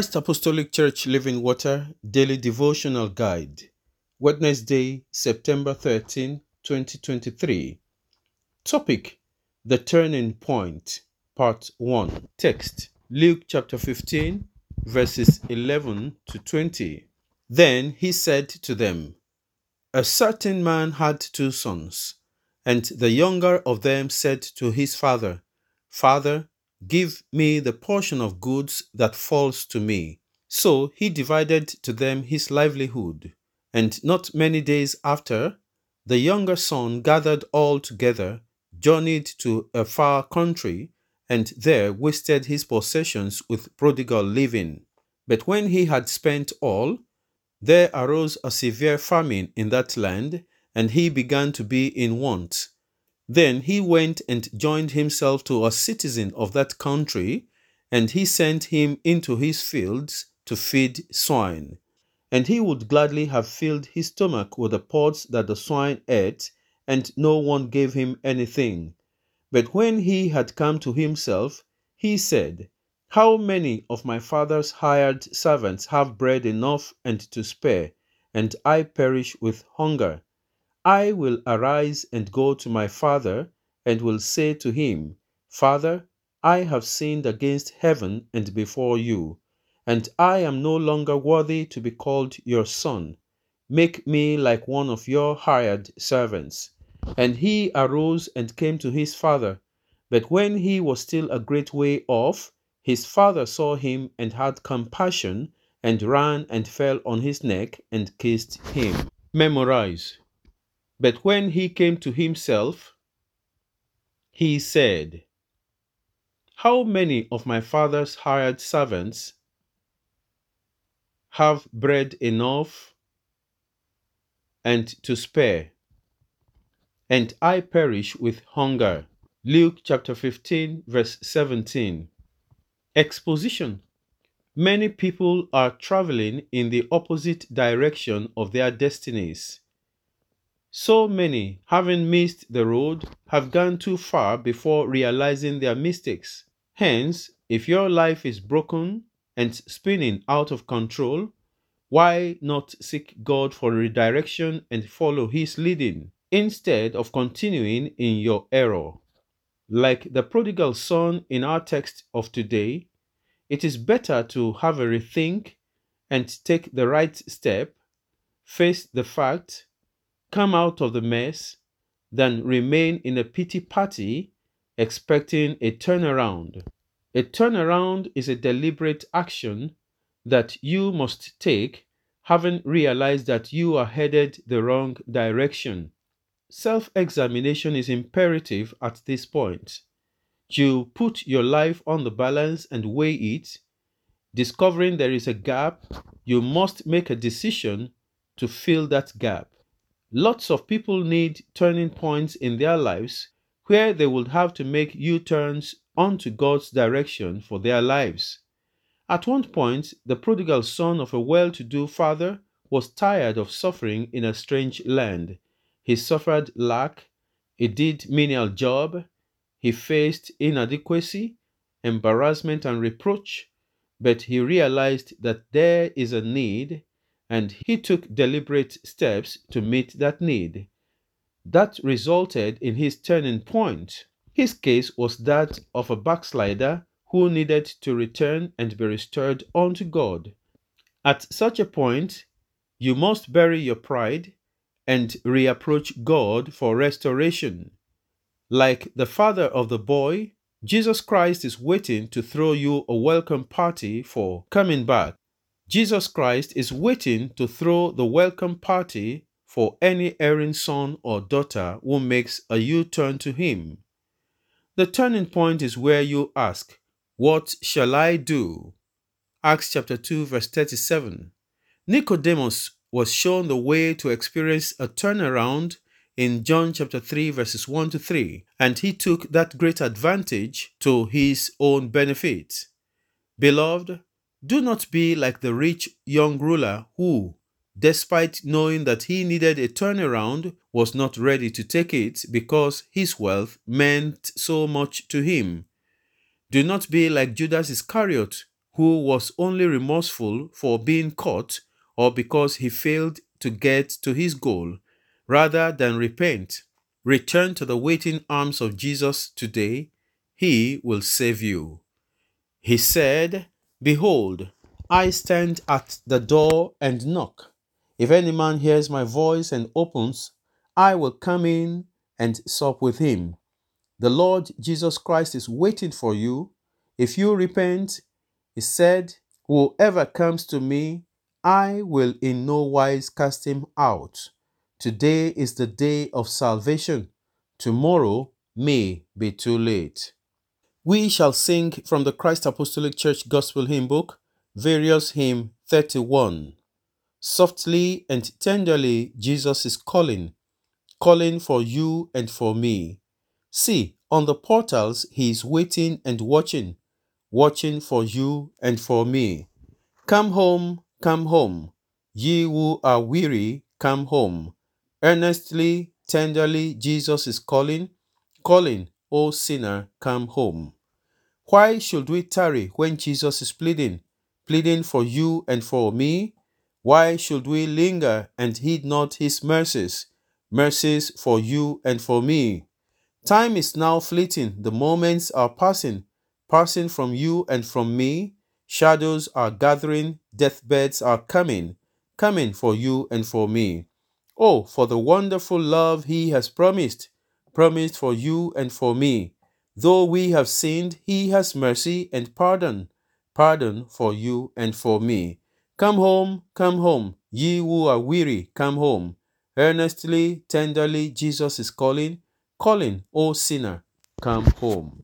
Christ Apostolic Church Living Water Daily Devotional Guide, Wednesday, September 13, 2023. Topic The Turning Point, Part 1. Text Luke chapter 15, verses 11 to 20. Then he said to them, A certain man had two sons, and the younger of them said to his father, Father, Give me the portion of goods that falls to me. So he divided to them his livelihood. And not many days after, the younger son gathered all together, journeyed to a far country, and there wasted his possessions with prodigal living. But when he had spent all, there arose a severe famine in that land, and he began to be in want. Then he went and joined himself to a citizen of that country, and he sent him into his fields to feed swine. And he would gladly have filled his stomach with the pods that the swine ate, and no one gave him anything. But when he had come to himself, he said, How many of my father's hired servants have bread enough and to spare, and I perish with hunger? I will arise and go to my father, and will say to him, Father, I have sinned against heaven and before you, and I am no longer worthy to be called your son. Make me like one of your hired servants. And he arose and came to his father. But when he was still a great way off, his father saw him and had compassion, and ran and fell on his neck and kissed him. Memorize. But when he came to himself, he said, How many of my father's hired servants have bread enough and to spare, and I perish with hunger? Luke chapter 15, verse 17. Exposition Many people are traveling in the opposite direction of their destinies. So many, having missed the road, have gone too far before realizing their mistakes. Hence, if your life is broken and spinning out of control, why not seek God for redirection and follow His leading instead of continuing in your error? Like the prodigal son in our text of today, it is better to have a rethink and take the right step, face the fact, come out of the mess than remain in a pity party expecting a turnaround. A turnaround is a deliberate action that you must take having realized that you are headed the wrong direction. Self examination is imperative at this point. You put your life on the balance and weigh it. Discovering there is a gap, you must make a decision to fill that gap. Lots of people need turning points in their lives where they would have to make U turns onto God's direction for their lives. At one point, the prodigal son of a well to do father was tired of suffering in a strange land. He suffered lack, he did menial job, he faced inadequacy, embarrassment, and reproach, but he realized that there is a need and he took deliberate steps to meet that need. That resulted in his turning point. His case was that of a backslider who needed to return and be restored unto God. At such a point, you must bury your pride and reapproach God for restoration. Like the father of the boy, Jesus Christ is waiting to throw you a welcome party for coming back. Jesus Christ is waiting to throw the welcome party for any erring son or daughter who makes a U turn to him. The turning point is where you ask, What shall I do? Acts chapter 2, verse 37. Nicodemus was shown the way to experience a turnaround in John chapter 3, verses 1 to 3, and he took that great advantage to his own benefit. Beloved, do not be like the rich young ruler who, despite knowing that he needed a turnaround, was not ready to take it because his wealth meant so much to him. Do not be like Judas Iscariot, who was only remorseful for being caught or because he failed to get to his goal, rather than repent. Return to the waiting arms of Jesus today. He will save you. He said, Behold, I stand at the door and knock. If any man hears my voice and opens, I will come in and sup with him. The Lord Jesus Christ is waiting for you. If you repent, he said, Whoever comes to me, I will in no wise cast him out. Today is the day of salvation. Tomorrow may be too late. We shall sing from the Christ Apostolic Church Gospel Hymn Book, various hymn 31. Softly and tenderly, Jesus is calling, calling for you and for me. See, on the portals, he is waiting and watching, watching for you and for me. Come home, come home. Ye who are weary, come home. Earnestly, tenderly, Jesus is calling, calling, O sinner, come home. Why should we tarry when Jesus is pleading, pleading for you and for me? Why should we linger and heed not his mercies, mercies for you and for me? Time is now fleeting, the moments are passing, passing from you and from me. Shadows are gathering, deathbeds are coming, coming for you and for me. Oh, for the wonderful love he has promised, promised for you and for me. Though we have sinned, he has mercy and pardon, pardon for you and for me. Come home, come home, ye who are weary, come home. Earnestly, tenderly, Jesus is calling calling, O sinner, come home.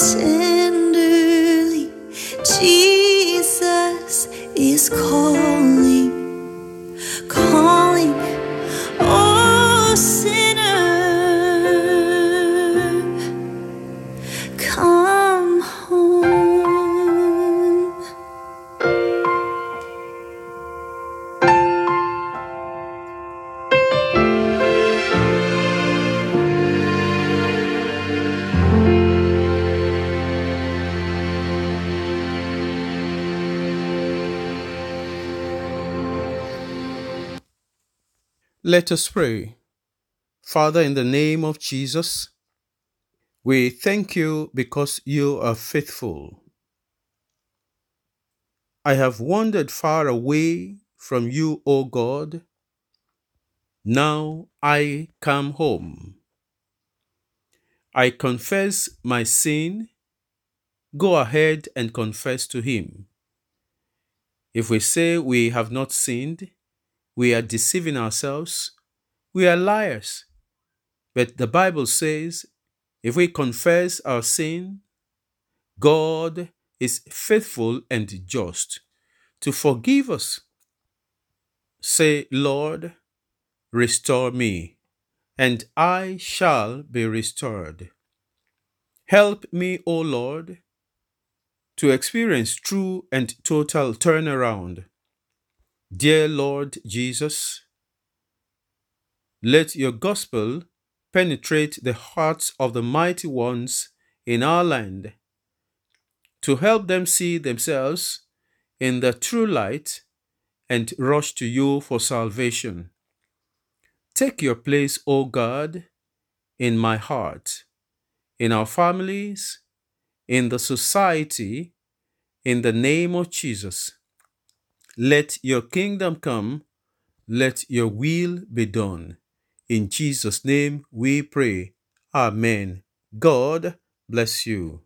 Earnestly, Let us pray. Father, in the name of Jesus, we thank you because you are faithful. I have wandered far away from you, O God. Now I come home. I confess my sin. Go ahead and confess to Him. If we say we have not sinned, we are deceiving ourselves. We are liars. But the Bible says if we confess our sin, God is faithful and just to forgive us. Say, Lord, restore me, and I shall be restored. Help me, O Lord, to experience true and total turnaround. Dear Lord Jesus, let your gospel penetrate the hearts of the mighty ones in our land to help them see themselves in the true light and rush to you for salvation. Take your place, O God, in my heart, in our families, in the society, in the name of Jesus. Let your kingdom come, let your will be done. In Jesus' name we pray. Amen. God bless you.